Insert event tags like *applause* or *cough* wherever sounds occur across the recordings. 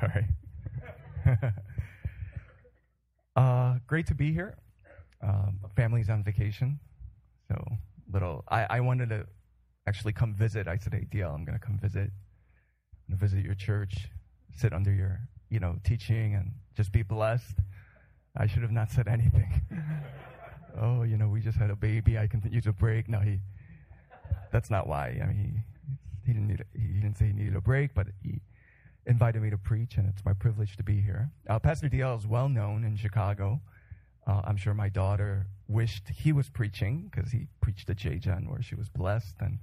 Sorry. *laughs* uh, great to be here. Um, family's on vacation, so little. I, I wanted to actually come visit. I said, "Hey, DL, I'm going to come visit. I'm going to visit your church, sit under your, you know, teaching, and just be blessed." I should have not said anything. *laughs* oh, you know, we just had a baby. I can use a break. No, he. That's not why. I mean, he, he didn't need. A, he didn't say he needed a break, but he invited me to preach, and it's my privilege to be here. Uh, Pastor DL is well known in Chicago. Uh, I'm sure my daughter wished he was preaching because he preached at JGen where she was blessed, and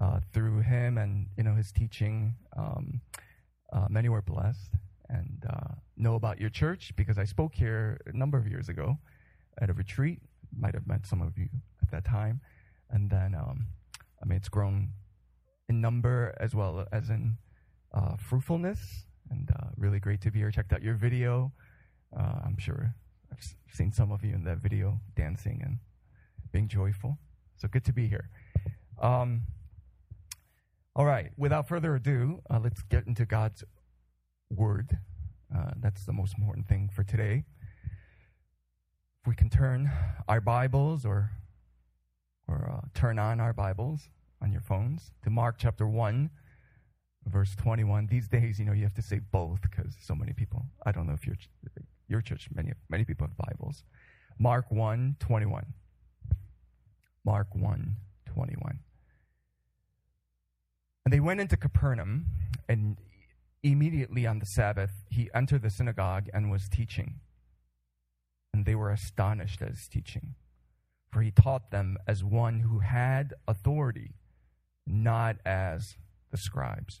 uh, through him and you know his teaching, um, uh, many were blessed. And uh, know about your church because I spoke here a number of years ago at a retreat. Might have met some of you at that time, and then um, I mean it's grown in number as well as in uh, fruitfulness, and uh, really great to be here. Checked out your video. Uh, I'm sure I've seen some of you in that video dancing and being joyful. So good to be here. Um, all right, without further ado, uh, let's get into God's word. Uh, that's the most important thing for today. If we can turn our Bibles or or uh, turn on our Bibles on your phones to Mark chapter 1 verse 21. These days, you know, you have to say both because so many people, I don't know if your, your church, many, many people have Bibles. Mark 1 21. Mark 1 21. And they went into Capernaum, and immediately on the Sabbath, he entered the synagogue and was teaching. And they were astonished at his teaching, for he taught them as one who had authority, not as the scribes.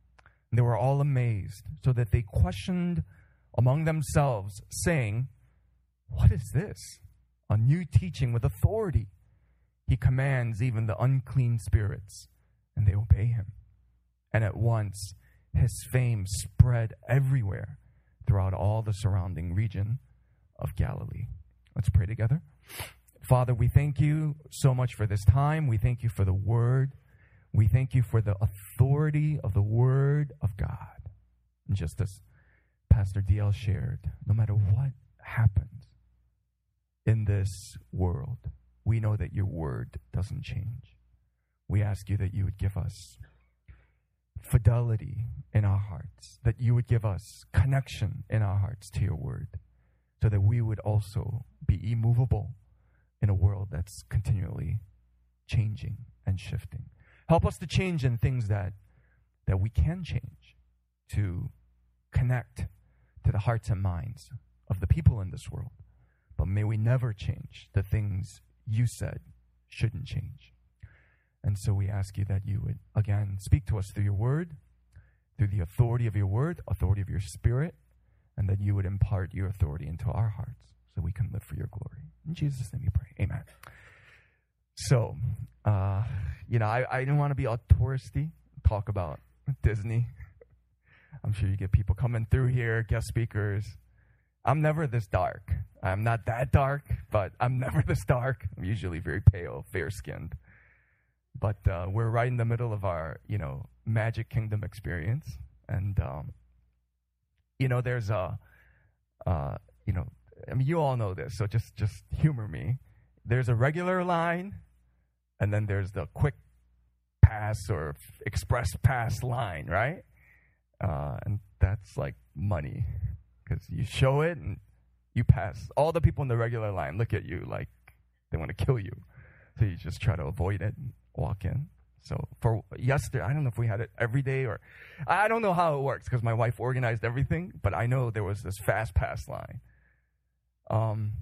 And they were all amazed, so that they questioned among themselves, saying, What is this? A new teaching with authority. He commands even the unclean spirits, and they obey him. And at once his fame spread everywhere throughout all the surrounding region of Galilee. Let's pray together. Father, we thank you so much for this time. We thank you for the word. We thank you for the authority of the Word of God. And just as Pastor DL shared, no matter what happens in this world, we know that your Word doesn't change. We ask you that you would give us fidelity in our hearts, that you would give us connection in our hearts to your Word, so that we would also be immovable in a world that's continually changing and shifting. Help us to change in things that, that we can change, to connect to the hearts and minds of the people in this world. But may we never change the things you said shouldn't change. And so we ask you that you would, again, speak to us through your word, through the authority of your word, authority of your spirit, and that you would impart your authority into our hearts so we can live for your glory. In Jesus' name we pray. Amen. So, uh, you know, I, I didn't want to be all touristy, talk about Disney. I'm sure you get people coming through here, guest speakers. I'm never this dark. I'm not that dark, but I'm *laughs* never this dark. I'm usually very pale, fair skinned. But uh, we're right in the middle of our, you know, Magic Kingdom experience. And, um, you know, there's a, uh, you know, I mean, you all know this, so just, just humor me. There's a regular line, and then there's the quick pass or express pass line, right? Uh, and that's like money because you show it and you pass. All the people in the regular line look at you like they want to kill you. So you just try to avoid it and walk in. So for yesterday, I don't know if we had it every day or I don't know how it works because my wife organized everything, but I know there was this fast pass line. Um,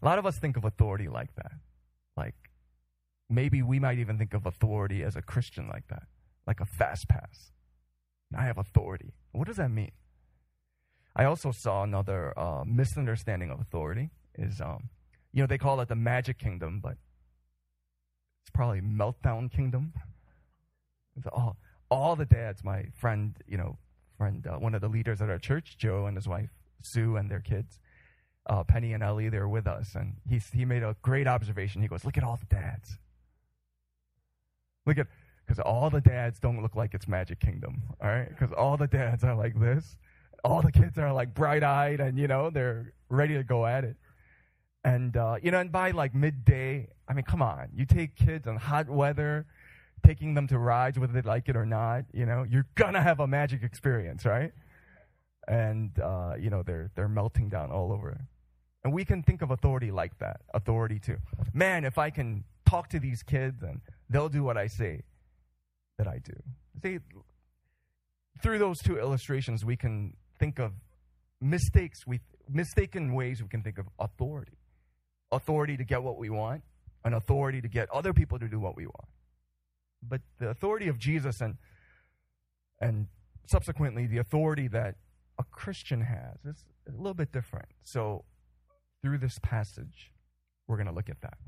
a lot of us think of authority like that. Like maybe we might even think of authority as a Christian like that, like a fast pass. I have authority. What does that mean? I also saw another uh, misunderstanding of authority is, um, you know, they call it the magic kingdom, but it's probably meltdown kingdom. It's all, all the dads, my friend, you know, friend, uh, one of the leaders at our church, Joe and his wife, Sue, and their kids, uh, Penny and Ellie, they're with us. And he, he made a great observation. He goes, Look at all the dads. Look at, because all the dads don't look like it's Magic Kingdom, all right? Because all the dads are like this all the kids are like bright eyed and, you know, they're ready to go at it. And, uh, you know, and by like midday, I mean, come on, you take kids in hot weather, taking them to rides, whether they like it or not, you know, you're gonna have a magic experience, right? And, uh, you know, they're, they're melting down all over. And we can think of authority like that authority too. man, if I can talk to these kids and they'll do what I say that I do. See, through those two illustrations, we can think of mistakes, we mistaken ways we can think of authority. Authority to get what we want, an authority to get other people to do what we want. But the authority of Jesus and and subsequently the authority that a Christian has is a little bit different. So through this passage, we're going to look at that.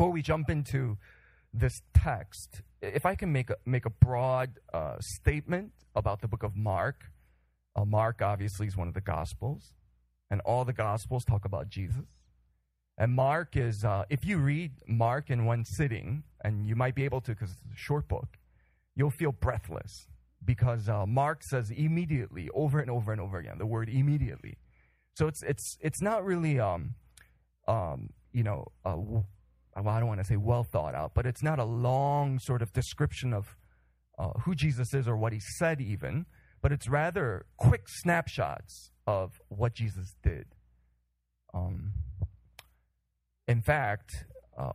Before we jump into this text, if I can make a, make a broad uh, statement about the book of Mark, uh, Mark, obviously, is one of the Gospels, and all the Gospels talk about Jesus. And Mark is, uh, if you read Mark in one sitting, and you might be able to because it's a short book, you'll feel breathless because uh, Mark says immediately over and over and over again the word immediately. So it's it's it's not really um, um, you know uh, well, I don't want to say well thought out, but it's not a long sort of description of uh, who Jesus is or what he said even but it's rather quick snapshots of what Jesus did. Um, in fact, uh,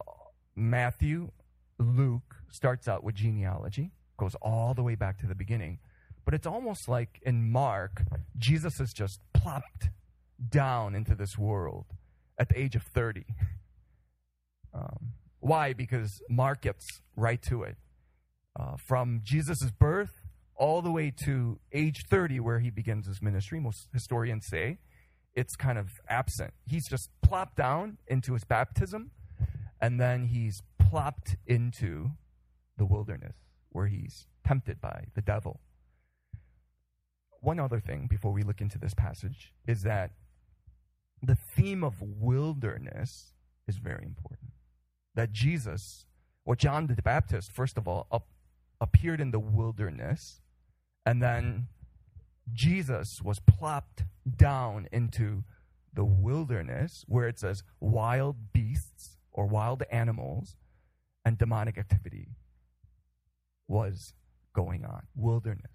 Matthew, Luke starts out with genealogy, goes all the way back to the beginning. But it's almost like in Mark, Jesus is just plopped down into this world at the age of 30. *laughs* Um, why? Because Mark gets right to it. Uh, from Jesus' birth all the way to age 30, where he begins his ministry. Most historians say it's kind of absent. He's just plopped down into his baptism, and then he's plopped into the wilderness where he's tempted by the devil. One other thing before we look into this passage is that the theme of wilderness is very important. That Jesus, or John the Baptist, first of all, up, appeared in the wilderness and then Jesus was plopped down into the wilderness where it says wild beasts or wild animals and demonic activity was going on. Wilderness.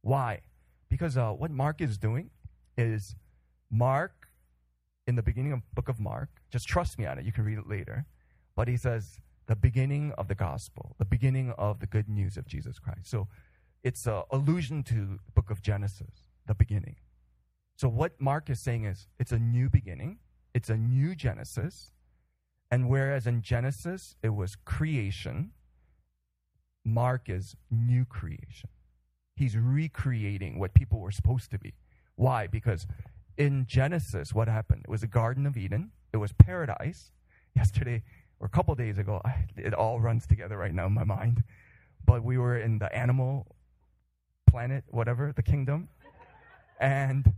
Why? Because uh, what Mark is doing is Mark, in the beginning of book of Mark, just trust me on it, you can read it later, but he says the beginning of the gospel, the beginning of the good news of Jesus Christ. So it's an allusion to the book of Genesis, the beginning. So what Mark is saying is it's a new beginning, it's a new Genesis, and whereas in Genesis it was creation, Mark is new creation. He's recreating what people were supposed to be. Why? Because in Genesis, what happened? It was a Garden of Eden. It was paradise. Yesterday, or a couple days ago, it all runs together right now in my mind. But we were in the animal planet, whatever, the kingdom. And,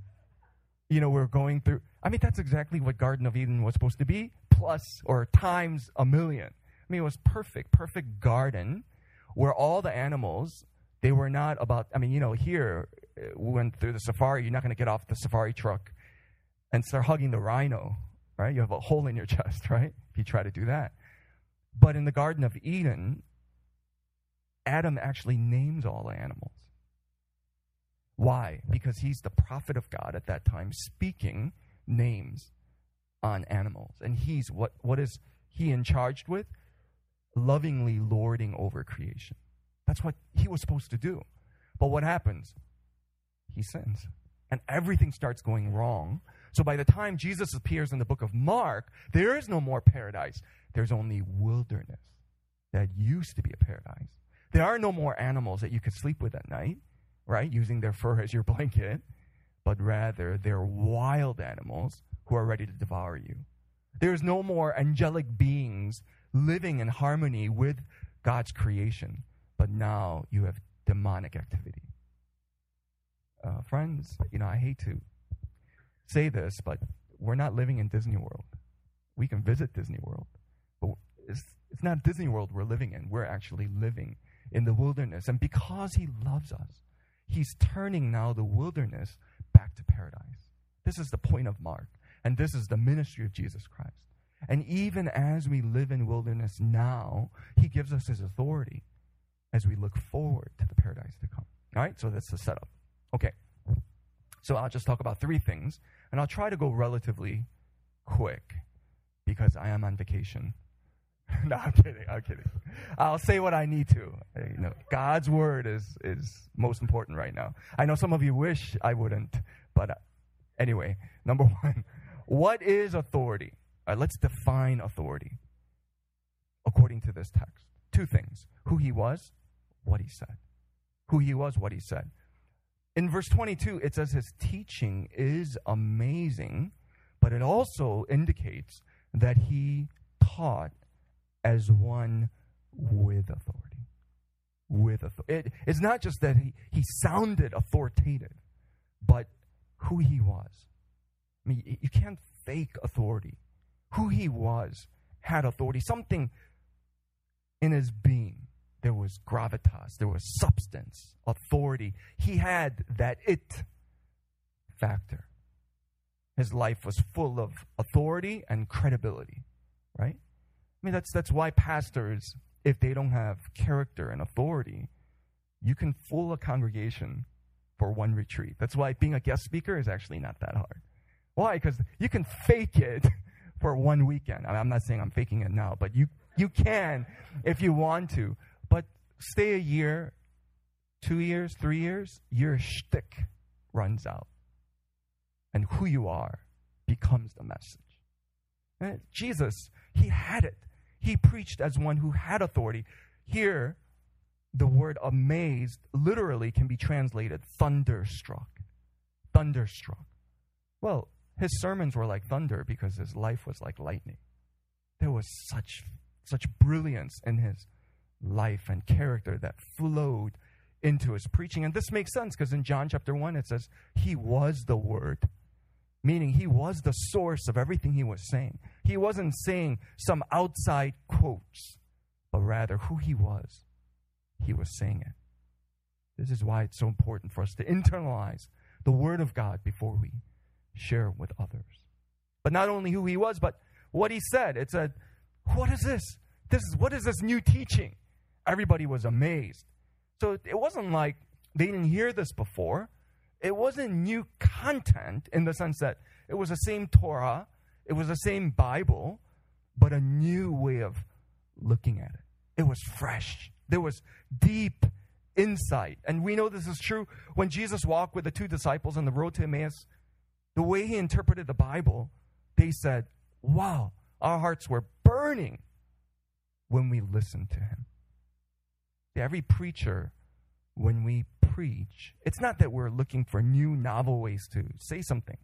you know, we're going through. I mean, that's exactly what Garden of Eden was supposed to be, plus or times a million. I mean, it was perfect, perfect garden where all the animals, they were not about, I mean, you know, here, uh, we went through the safari, you're not going to get off the safari truck and start hugging the rhino, right? You have a hole in your *laughs* chest, right? If you try to do that. But in the Garden of Eden, Adam actually names all the animals. Why? Because he's the prophet of God at that time, speaking names on animals. And he's what, what is he in charged with? Lovingly lording over creation. That's what he was supposed to do. But what happens? He sins. And everything starts going wrong. So by the time Jesus appears in the book of Mark, there is no more paradise. There's only wilderness that used to be a paradise. There are no more animals that you could sleep with at night right? Using their fur as your *laughs* blanket. but rather they're wild animals who are ready to devour you. There's no more angelic beings living in harmony with God's creation, but now you have demonic activity. Uh, friends, you know, I hate to say this, but we're not living in Disney World. We can visit Disney World, but it's, it's not Disney World we're living in. We're actually living in the wilderness. And because He loves us, He's turning now the wilderness back to paradise. This is the point of Mark. And this is the ministry of Jesus Christ. And even as we live in wilderness now, he gives us his authority as we look forward to the paradise to come. All right, so that's the setup. Okay. So I'll just talk about three things, and I'll try to go relatively quick because I am on vacation. *laughs* no, I'm kidding. I'm kidding. I'll say what I need to. You know, God's word is is most important right now. I know some of you wish I wouldn't, but uh, anyway, number *laughs* one, what is authority? Right, let's define authority according to this text. Two things who he was, what he said. Who he was, what he said. In verse 22, it says his teaching is amazing, but it also indicates that he taught as one with authority. With authority. It, it's not just that he, he sounded authoritative, but who he was. I mean, you can't fake authority. Who he was had authority. Something in his being. There was gravitas, there was substance, authority. He had that it factor. His life was full of authority and credibility, right? I mean, that's, that's why pastors, if they don't have character and authority, you can fool a congregation for one retreat. That's why being a guest speaker is actually not that hard. Why? Because you can fake it *laughs* for one weekend. I'm not saying I'm faking it now, but you, you can if you want to. Stay a year, two years, three years, your shtick runs out. And who you are becomes the message. And Jesus, he had it. He preached as one who had authority. Here, the word amazed literally can be translated thunderstruck. Thunderstruck. Well, his sermons were like thunder because his life was like lightning. There was such such brilliance in his life and character that flowed into his preaching. And this makes sense because in John chapter 1 it says he was the word, meaning he was the source of everything he was saying. He wasn't saying some outside quotes, but rather who he was. He was saying it. This is why it's so important for us to internalize the word of God before we share with others. But not only who he was, but what he said. It said, What is this? This is what is this new teaching? Everybody was amazed. So it wasn't like they didn't hear this before. It wasn't new content in the sense that it was the same Torah, it was the same Bible, but a new way of looking at it. It was fresh. There was deep insight. And we know this is true when Jesus walked with the two disciples on the road to Emmaus the way he interpreted the Bible, they said, wow, our hearts were burning when we listened to him. Every preacher, when we preach, it's not that we're looking for new, novel ways to say something,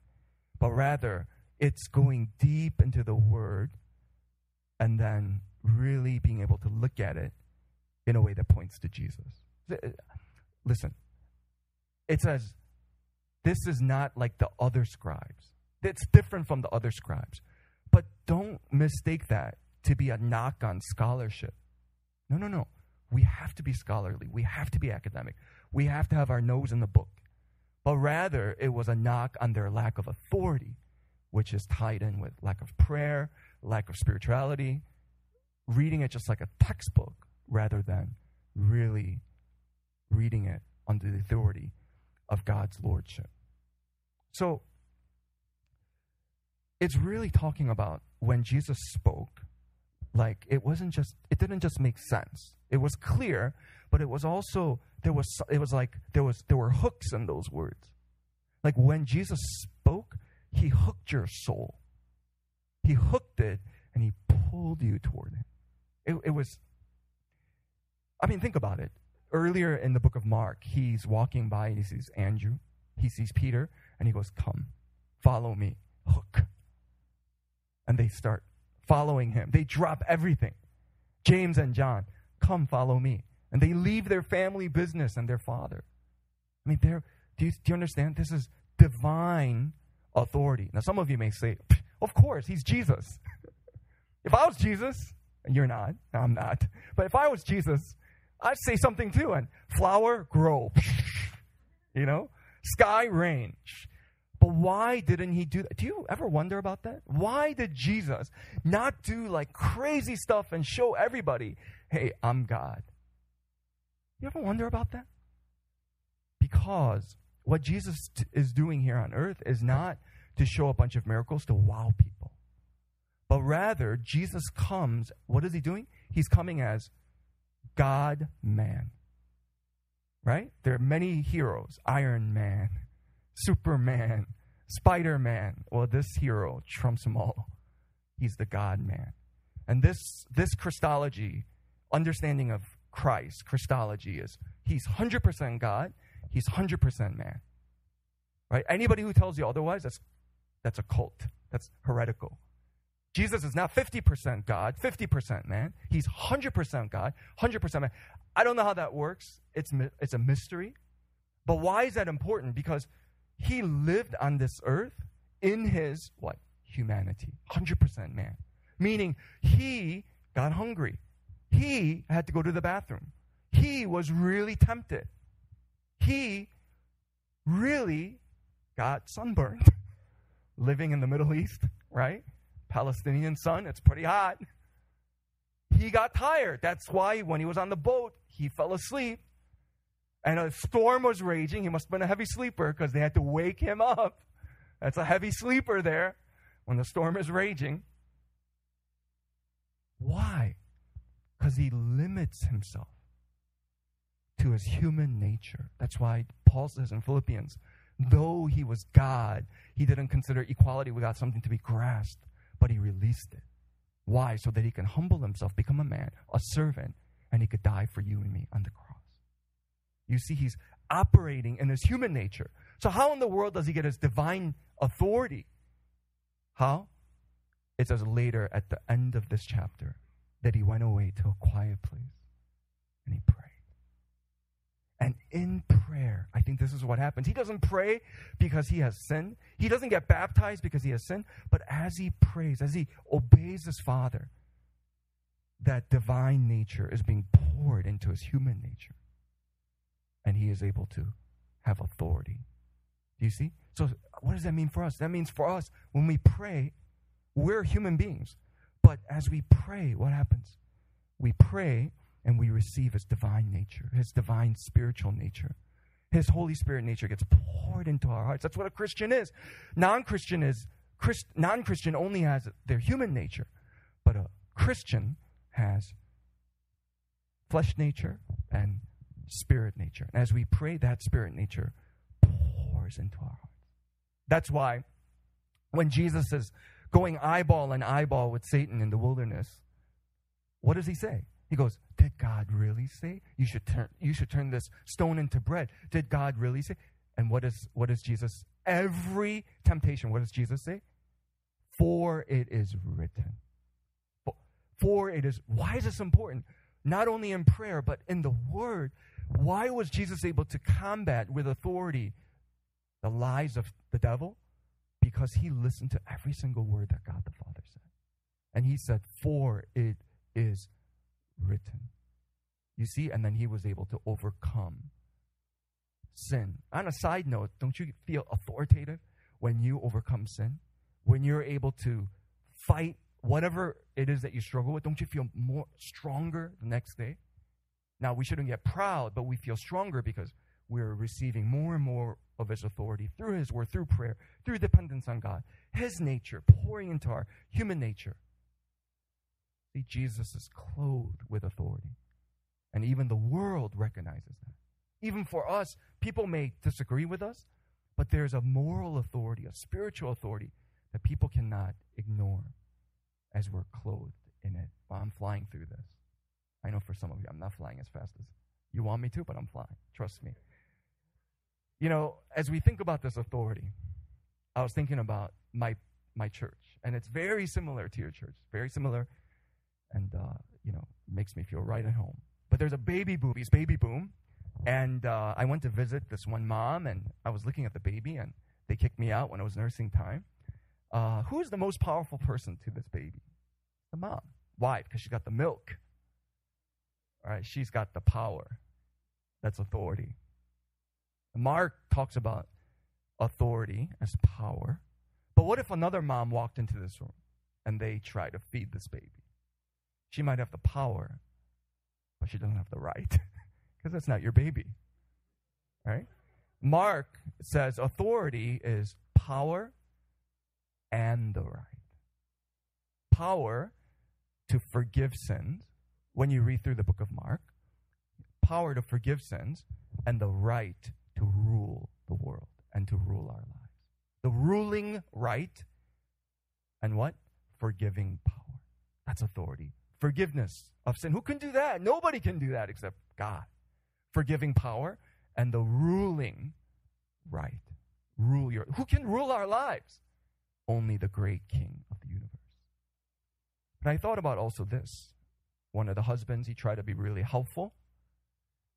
but rather it's going deep into the word and then really being able to look at it in a way that points to Jesus. Uh, listen, it says, this is not like the other scribes. It's different from the other scribes. But don't mistake that to be a knock on scholarship. No, no, no. We have to be scholarly. We have to be academic. We have to have our nose in the book. But rather, it was a knock on their lack of authority, which is tied in with lack of prayer, lack of spirituality, reading it just like a textbook rather than really reading it under the authority of God's lordship. So, it's really talking about when Jesus spoke, like it wasn't just, it didn't just make sense. It was clear, but it was also, there was, it was like, there was, there were hooks in those words. Like when Jesus spoke, he hooked your soul. He hooked it and he pulled you toward it. It, it was, I mean, think about it earlier in the book of Mark, he's walking by and he sees Andrew, he sees Peter, And he goes, Come, follow me. Hook. And they start following him. They drop everything. James and John, come follow me. And they leave their family business and their father. I mean, do you, do you understand? This is divine authority. Now, some of you may say, of course, he's Jesus. *laughs* if I was Jesus, and you're not, I'm not, but if I was Jesus, I'd say something too. And flower, grow. *laughs* you know? Sky, rain. But why didn't he do that? Do you ever wonder about that? Why did Jesus not do like crazy stuff and show everybody, hey, I'm God? You ever wonder about that? Because what Jesus t- is doing here on earth is not to show a bunch of miracles to wow people, but rather, Jesus comes, what is he doing? He's coming as God man. Right? There are many heroes Iron Man, Superman, Spider Man. Well, this hero trumps them all. He's the God man. And this, this Christology, understanding of Christ, Christology, is he's 100% God, he's 100% man. Right? Anybody who tells you otherwise, that's, that's a cult. That's heretical. Jesus is not 50% God, 50% man. He's 100% God, 100% man. I don't know how that works. It's, it's a mystery. But why is that important? Because he lived on this earth in his what? Humanity. 100% man. Meaning he got hungry. He had to go to the bathroom. He was really tempted. He really got sunburned *laughs* living in the Middle East, right? Palestinian sun, it's pretty hot. He got tired. That's why when he was on the boat, he fell asleep. And a storm was raging. He must have been a heavy sleeper because they had to wake him up. That's a heavy sleeper there when the storm is raging. Why? Because he limits himself to his human nature. That's why Paul says in Philippians, though he was God, he didn't consider equality without something to be grasped, but he released it. Why? So that he can humble himself, become a man, a servant, and he could die for you and me on the cross. You see, he's operating in his human nature. So, how in the world does he get his divine authority? How? It says later at the end of this chapter that he went away to a quiet place and he prayed. And in prayer, I think this is what happens. He doesn't pray because he has sinned. He doesn't get baptized because he has sinned. But as he prays, as he obeys his Father, that divine nature is being poured into his human nature. And he is able to have authority. Do you see? So, what does that mean for us? That means for us, when we pray, we're human beings. But as we pray, what happens? We pray and we receive his divine nature, his divine spiritual nature. His Holy Spirit nature gets poured into our hearts. That's what a Christian is. Non Christian is, Christ, non Christian only has their human nature, but a Christian has flesh nature and spirit nature. And as we pray, that spirit nature pours into our hearts. That's why when Jesus is going eyeball and eyeball with Satan in the wilderness, what does he say? He goes, Did God really say you should turn you should turn this stone into bread? Did God really say? And what is what is Jesus? Every temptation, what does Jesus say? For it is written. For it is why is this important? Not only in prayer, but in the word. Why was Jesus able to combat with authority the lies of the devil? Because he listened to every single word that God the Father said. And he said, For it is written. You see, and then he was able to overcome sin. On a side note, don't you feel authoritative when you overcome sin? When you're able to fight whatever it is that you struggle with, don't you feel more stronger the next day? Now, we shouldn't get proud, but we feel stronger because we're receiving more and more of His authority through His word, through prayer, through dependence on God. His nature pouring into our human nature. See, Jesus is clothed with authority. And even the world recognizes that. Even for us, people may disagree with us, but there's a moral authority, a spiritual authority that people cannot ignore as we're clothed in it. While I'm flying through this. I know for some of you, I'm not flying as fast as you want me to, but I'm flying. Trust me. You know, as we think about this authority, I was thinking about my my church, and it's very similar to your church, very similar, and uh, you know makes me feel right at home. But there's a baby boom, baby boom, and uh, I went to visit this one mom, and I was looking at the baby, and they kicked me out when it was nursing time. Uh, who is the most powerful person to this baby? The mom. Why? Because she got the milk. Right, she's got the power. That's authority. Mark talks about authority as power. But what if another mom walked into this room and they try to feed this baby? She might have the power, but she doesn't have the right *laughs* because that's not your baby. Right? Mark says authority is power and the right. Power to forgive sins when you read through the book of Mark, power to forgive sins, and the right to rule the world and to rule our lives. The ruling right and what? Forgiving power. That's authority. Forgiveness of sin. Who can do that? Nobody can do that except God. Forgiving power and the ruling right. Rule your who can rule our lives? Only the great king of the universe. But I thought about also this. One of the husbands, he tried to be really helpful.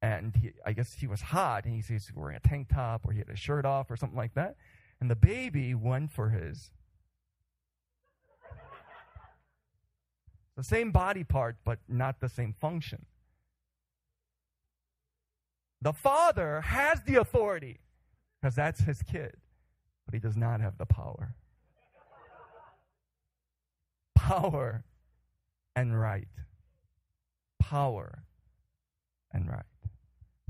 And he, I guess he was hot, and he was wearing a tank top, or he had a shirt off, or something like that. And the baby went for his. The same body part, but not the same function. The father has the authority because that's his kid, but he does not have the power. Power and right. Power and right.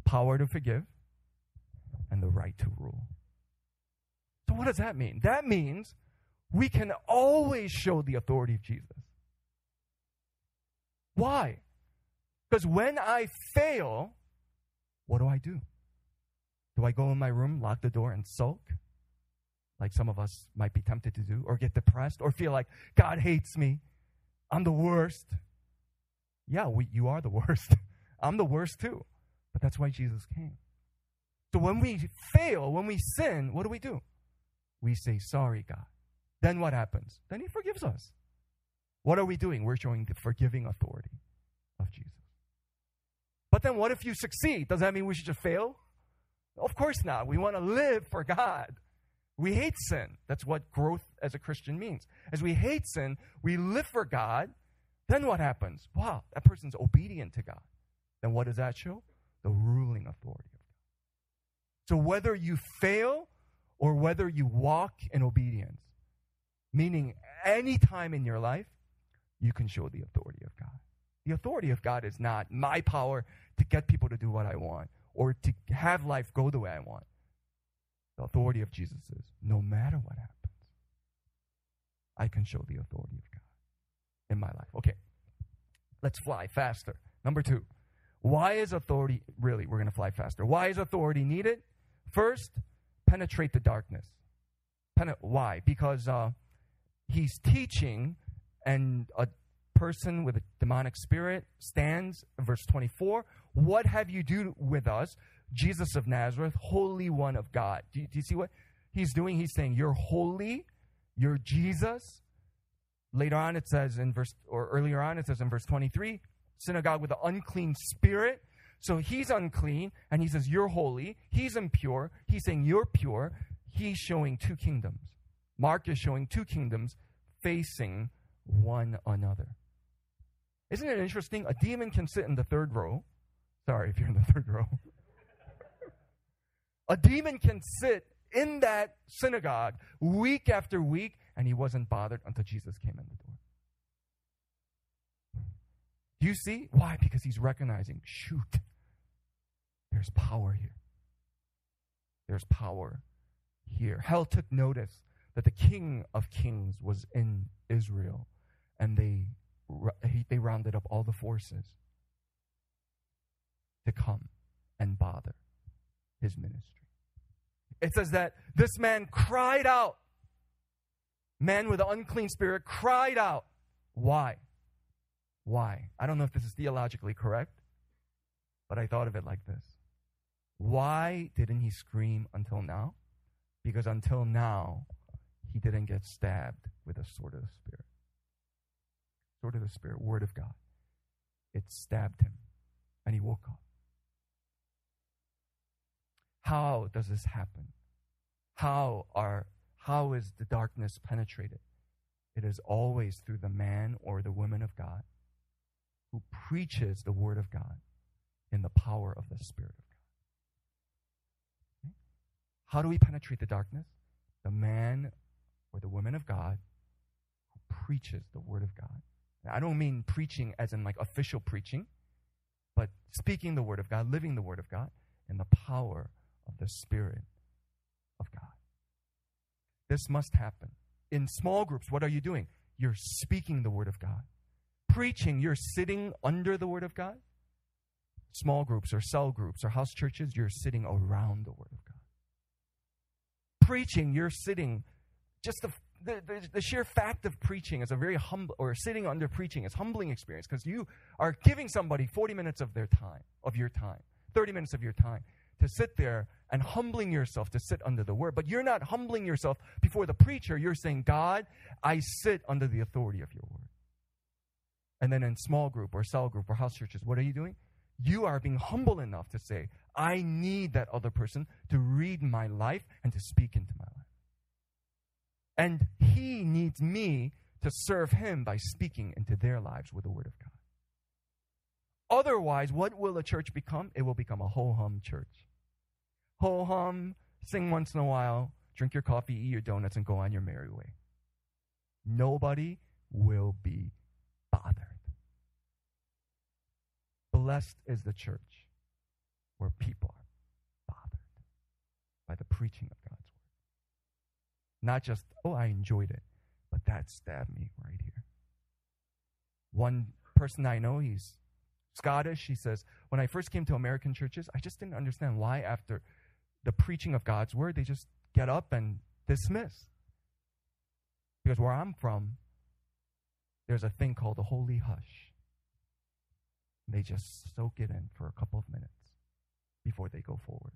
Power to forgive and the right to rule. So, what does that mean? That means we can always show the authority of Jesus. Why? Because when I fail, what do I do? Do I go in my room, lock the door, and sulk? Like some of us might be tempted to do, or get depressed, or feel like God hates me. I'm the worst. Yeah, we, you are the worst. *laughs* I'm the worst too. But that's why Jesus came. So when we fail, when we sin, what do we do? We say, Sorry, God. Then what happens? Then He forgives us. What are we doing? We're showing the forgiving authority of Jesus. But then what if you succeed? Does that mean we should just fail? Of course not. We want to live for God. We hate sin. That's what growth as a Christian means. As we hate sin, we live for God. Then what happens? Wow, that person's obedient to God. Then what does that show? The ruling authority of God. So whether you fail or whether you walk in obedience, meaning any time in your life, you can show the authority of God. The authority of God is not my power to get people to do what I want or to have life go the way I want. The authority of Jesus is no matter what happens, I can show the authority of God in my life. Okay, let's fly faster. Number two, why is authority really, we're going to fly faster. Why is authority needed? First, penetrate the darkness. Why? Because uh, he's teaching, and a person with a demonic spirit stands, verse 24, What have you do with us? Jesus of Nazareth, Holy One of God. Do you, do you see what he's doing? He's saying, You're holy, you're Jesus. Later on, it says in verse, or earlier on, it says in verse 23, synagogue with an unclean spirit. So he's unclean, and he says, You're holy. He's impure. He's saying, You're pure. He's showing two kingdoms. Mark is showing two kingdoms facing one another. Isn't it interesting? A demon can sit in the third row. Sorry if you're in the third row. *laughs* A demon can sit in that synagogue week after week, and he wasn't bothered until Jesus came in the door. Do you see? Why? Because he's recognizing, shoot, there's power here. There's power here. Hell took notice that the King of Kings was in Israel, and they, they rounded up all the forces to come and bother his ministry. It says that this man cried out. Man with an unclean spirit cried out. Why? Why? I don't know if this is theologically correct, but I thought of it like this. Why didn't he scream until now? Because until now, he didn't get stabbed with a sword of the Spirit. Sword of the Spirit, Word of God. It stabbed him, and he woke up. How does this happen? How are how is the darkness penetrated? It is always through the man or the woman of God who preaches the word of God in the power of the Spirit of God. How do we penetrate the darkness? The man or the woman of God who preaches the word of God. I don't mean preaching as in like official preaching, but speaking the word of God, living the word of God in the power of the Spirit of God. This must happen. In small groups, what are you doing? You're speaking the word of God. Preaching, you're sitting under the word of God. Small groups or cell groups or house churches, you're sitting around the word of God. Preaching, you're sitting just the the, the, the, sheer fact of preaching is a very humble, or sitting under preaching is humbling experience because you are giving somebody 40 minutes of their time, of your time, 30 minutes of your time to sit there and humbling yourself to sit under the word. But you're not humbling yourself before the preacher. You're saying, God, I sit under the authority of your word. And then in small group or cell group or house churches, what are you doing? You are being humble enough to say, I need that other person to read my life and to speak into my life. And he needs me to serve him by speaking into their lives with the word of God. Otherwise, what will a church become? It will become a ho hum church. Ho hum, sing once in a while, drink your coffee, eat your donuts, and go on your merry way. Nobody will be bothered. Blessed is the church where people are bothered by the preaching of God's word. not just, oh, I enjoyed it, but that stabbed me right here. One person I know, he's Scottish. He says, when I first came to American churches, I just didn't understand why, after the preaching of God's word, they just get up and dismiss. Because where I'm from, there's a thing called the holy hush. They just soak it in for a couple of minutes before they go forward.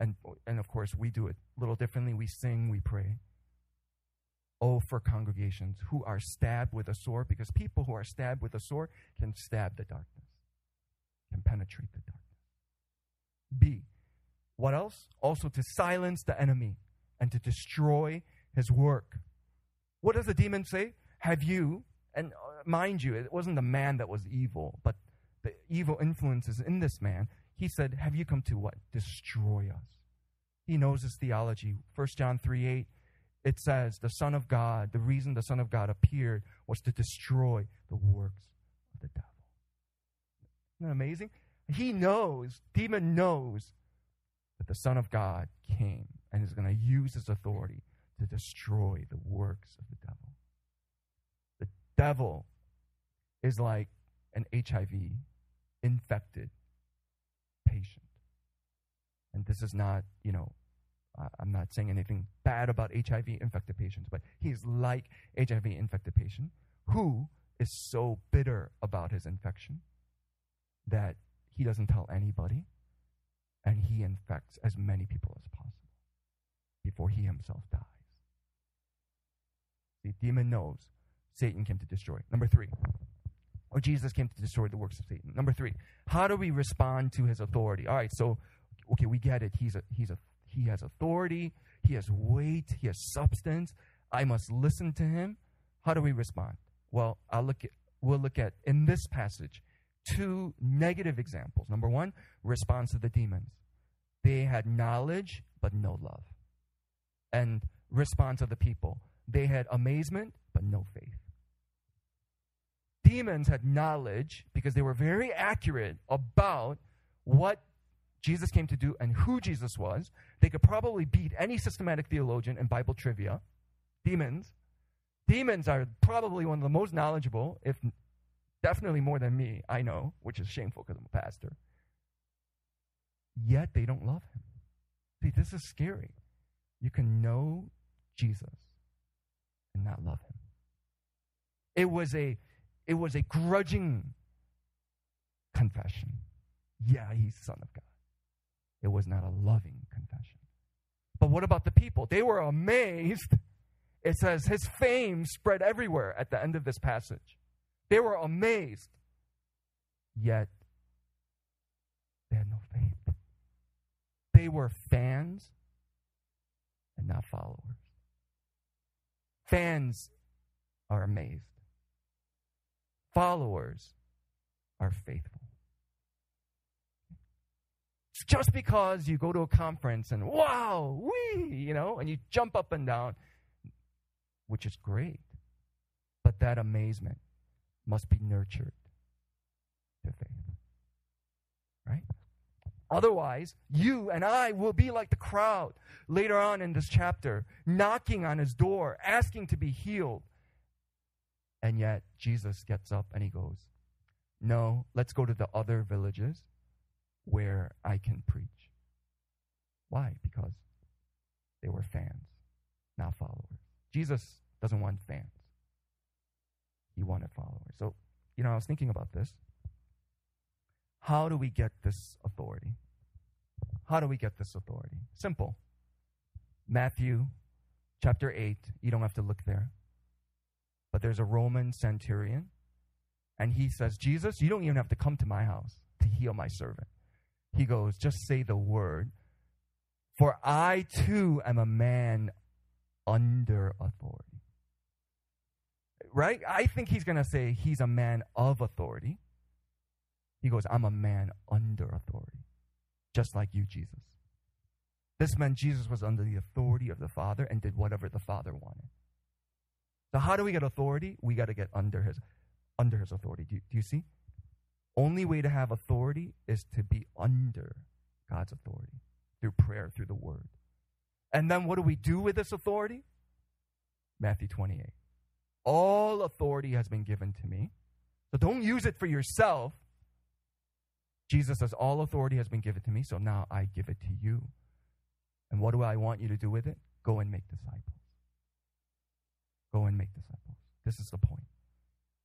And, and of course, we do it a little differently. We sing, we pray. Oh, for congregations who are stabbed with a sword, because people who are stabbed with a sword can stab the darkness, can penetrate the darkness. B, what else? Also to silence the enemy and to destroy his work. What does the demon say? Have you, and uh, mind you, it wasn't the man that was evil, but the evil influences in this man. He said, Have you come to what? Destroy us. He knows his theology. 1 John 3 8 it says the Son of God, the reason the Son of God appeared was to destroy the works of the devil. Isn't that amazing? He knows, demon knows that the Son of God came and is going to use his authority to destroy the works of the devil. The devil is like an HIV infected patient. And this is not, you know, I'm not saying anything bad about HIV infected patients, but he's like HIV infected patient who is so bitter about his infection that he doesn't tell anybody and he infects as many people as possible before he himself dies. The demon knows Satan came to destroy. Number three, or Jesus came to destroy the works of Satan. Number three, how do we respond to his authority? All right, so okay, we get it. He's a he's a he has authority, he has weight, he has substance. I must listen to him. How do we respond? Well, I'll look at, we'll look at in this passage two negative examples. Number one, response of the demons. They had knowledge but no love. And response of the people. They had amazement but no faith. Demons had knowledge because they were very accurate about what Jesus came to do and who Jesus was. They could probably beat any systematic theologian in Bible trivia. Demons. Demons are probably one of the most knowledgeable, if definitely more than me, I know, which is shameful because I'm a pastor. Yet they don't love him. See, this is scary. You can know Jesus and not love him. It was a it was a grudging confession. Yeah, he's son of God. It was not a loving confession. But what about the people? They were amazed It says his fame spread everywhere at the end of this passage. They were amazed, yet they had no faith. They were fans and not followers. Fans are amazed, followers are faithful. Just because you go to a conference and wow, wee, you know, and you jump up and down, which is great, but that amazement must be nurtured to faith. Right? Otherwise, you and I will be like the crowd later on in this chapter, knocking on his door, asking to be healed. And yet, Jesus gets up and he goes, No, let's go to the other villages where I can preach. Why? Because they were fans, not followers. Jesus doesn't want fans, he wanted followers. So, you know, I was thinking about this. How do we get this authority? How do we get this authority? Simple. Matthew chapter 8, you don't have to look there. But there's a Roman centurion, and he says, Jesus, you don't even have to come to my house to heal my servant. He goes, just say the word, for I too am a man under authority. Right? I think he's going to say he's a man of authority. He goes, I'm a man under authority, just like you, Jesus. This meant Jesus was under the authority of the Father and did whatever the Father wanted. So how do we get authority? We got to get under his under his authority. Do you, do you see? Only way to have authority is to be under God's authority through prayer, through the word. And then what do we do with this authority? Matthew 28. All authority has been given to me. So don't use it for yourself. Jesus says, All authority has been given to me, so now I give it to you. And what do I want you to do with it? Go and make disciples. Go and make disciples. This is the point.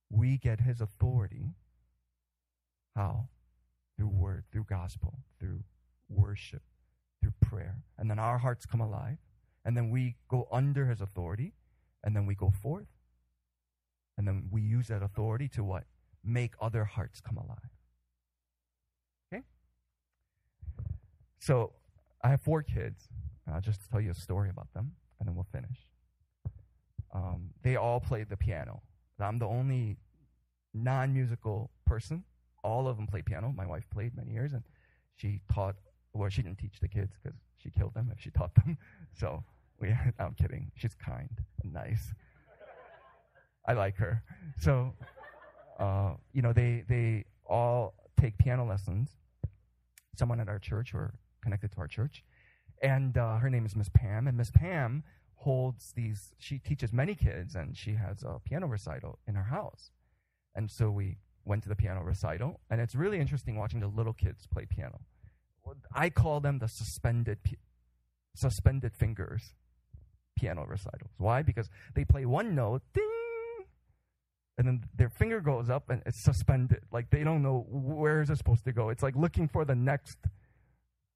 We get his authority. How? Through word, through gospel, through worship, through prayer. And then our hearts come alive. And then we go under his authority. And then we go forth. And then we use that authority to what? Make other hearts come alive. Okay? So I have four kids. And I'll just tell you a story about them, and then we'll finish. Um, they all played the piano. I'm the only non-musical person. All of them play piano. My wife played many years, and she taught. Well, she didn't teach the kids because she killed them if she taught them. *laughs* So we. *laughs* I'm kidding. She's kind and nice. I like her. So, uh, you know, they they all take piano lessons. Someone at our church or connected to our church. And uh, her name is Miss Pam. And Miss Pam holds these, she teaches many kids, and she has a piano recital in her house. And so we went to the piano recital, and it's really interesting watching the little kids play piano. I call them the suspended, suspended fingers piano recitals. Why? Because they play one note, ding, and then their finger goes up and it's suspended. Like they don't know where is it supposed to go. It's like looking for the next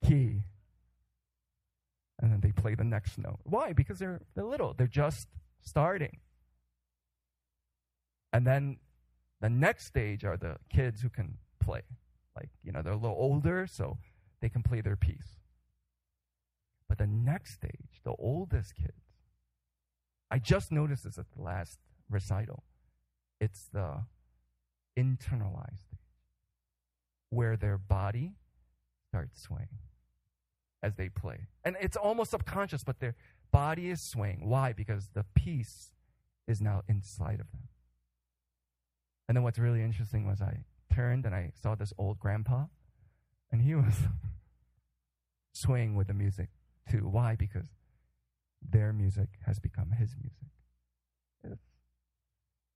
key. And then they play the next note. Why? Because they're, they're little. They're just starting. And then the next stage are the kids who can play. Like, you know, they're a little older, so they can play their piece. But the next stage, the oldest kids, I just noticed this at the last recital. It's the internalized where their body starts swaying as they play. And it's almost subconscious, but their body is swaying. Why? Because the peace is now inside of them. And then what's really interesting was I turned and I saw this old grandpa, and he *laughs* was swaying with the music too. Why? Because their music has become his music. It's,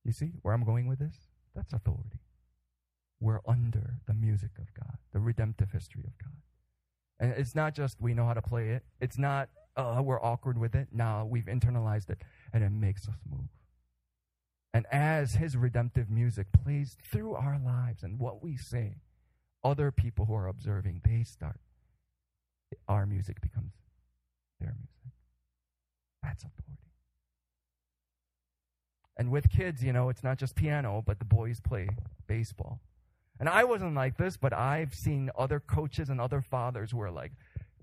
you see where I'm going with this? That's authority. We're under the music of God, the redemptive history of God. And it's not just we know how to play it. It's not uh, we're awkward with it. No, we've internalized it, and it makes us move. And as His redemptive music plays through our lives and what we say, other people who are observing, they start. Our music becomes their music. That's authority. And with kids, you know, it's not just piano, but the boys play baseball. And I wasn't like this, but I've seen other coaches and other fathers who are like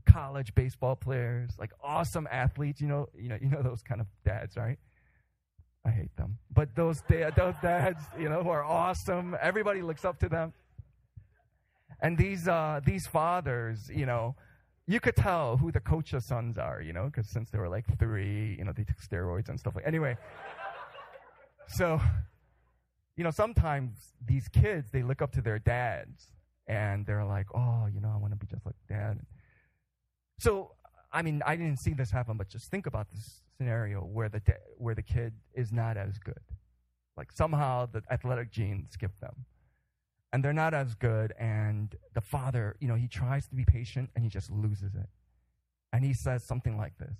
college baseball players, like awesome athletes. You know, you know, you know those kind of dads, right? I hate them, but those da- those dads, you know, who are awesome. Everybody looks up to them. And these uh, these fathers, you know, you could tell who the coach's sons are, you know, because since they were like three, you know, they took steroids and stuff like. Anyway, so you know, sometimes these kids they look up to their dads and they're like, oh, you know, I want to be just like dad. So, I mean, I didn't see this happen, but just think about this scenario where the da- where the kid is not as good, like somehow the athletic gene skipped them and they're not as good. And the father, you know, he tries to be patient and he just loses it. And he says something like this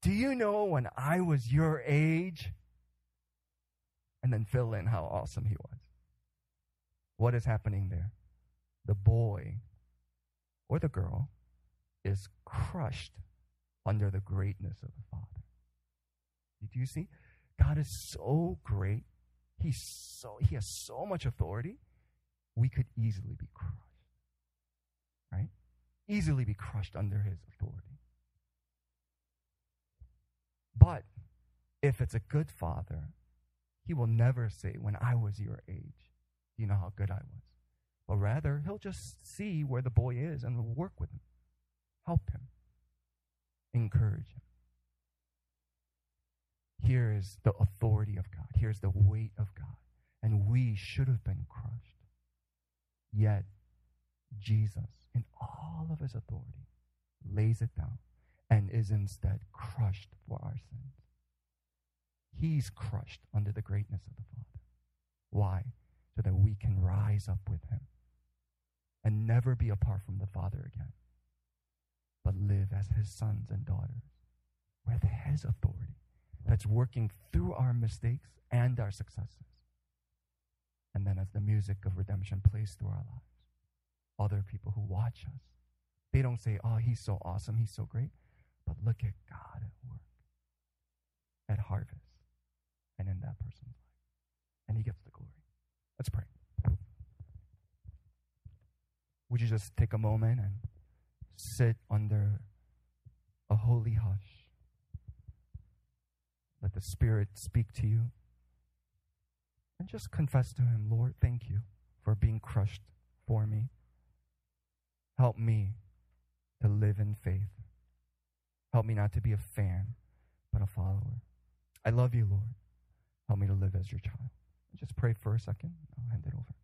Do you know when I was your age? And then fill in how awesome he was. What is happening there? The boy or the girl is crushed under the greatness of the Father. Do you see? God is so great He's so he has so much authority, we could easily be crushed. Right? Easily be crushed under his authority. But if it's a good father, he will never say, When I was your age, you know how good I was? But rather, he'll just see where the boy is and work with him, help him, encourage him. Here is the authority of God. Here's the weight of God. And we should have been crushed. Yet, Jesus, in all of his authority, lays it down and is instead crushed for our sins. He's crushed under the greatness of the Father. Why? So that we can rise up with him and never be apart from the Father again, but live as his sons and daughters with his authority that's working through our mistakes and our successes. And then as the music of redemption plays through our lives, other people who watch us, they don't say, oh, he's so awesome, he's so great, but look at God at work, at harvest, and in that person's life. And he gets the glory. Let's pray. Would you just take a moment and sit under a holy hush? Let the Spirit speak to you. And just confess to Him, Lord, thank you for being crushed for me. Help me to live in faith. Help me not to be a fan, but a follower. I love you, Lord. Help me to live as your child. Just pray for a second. I'll hand it over.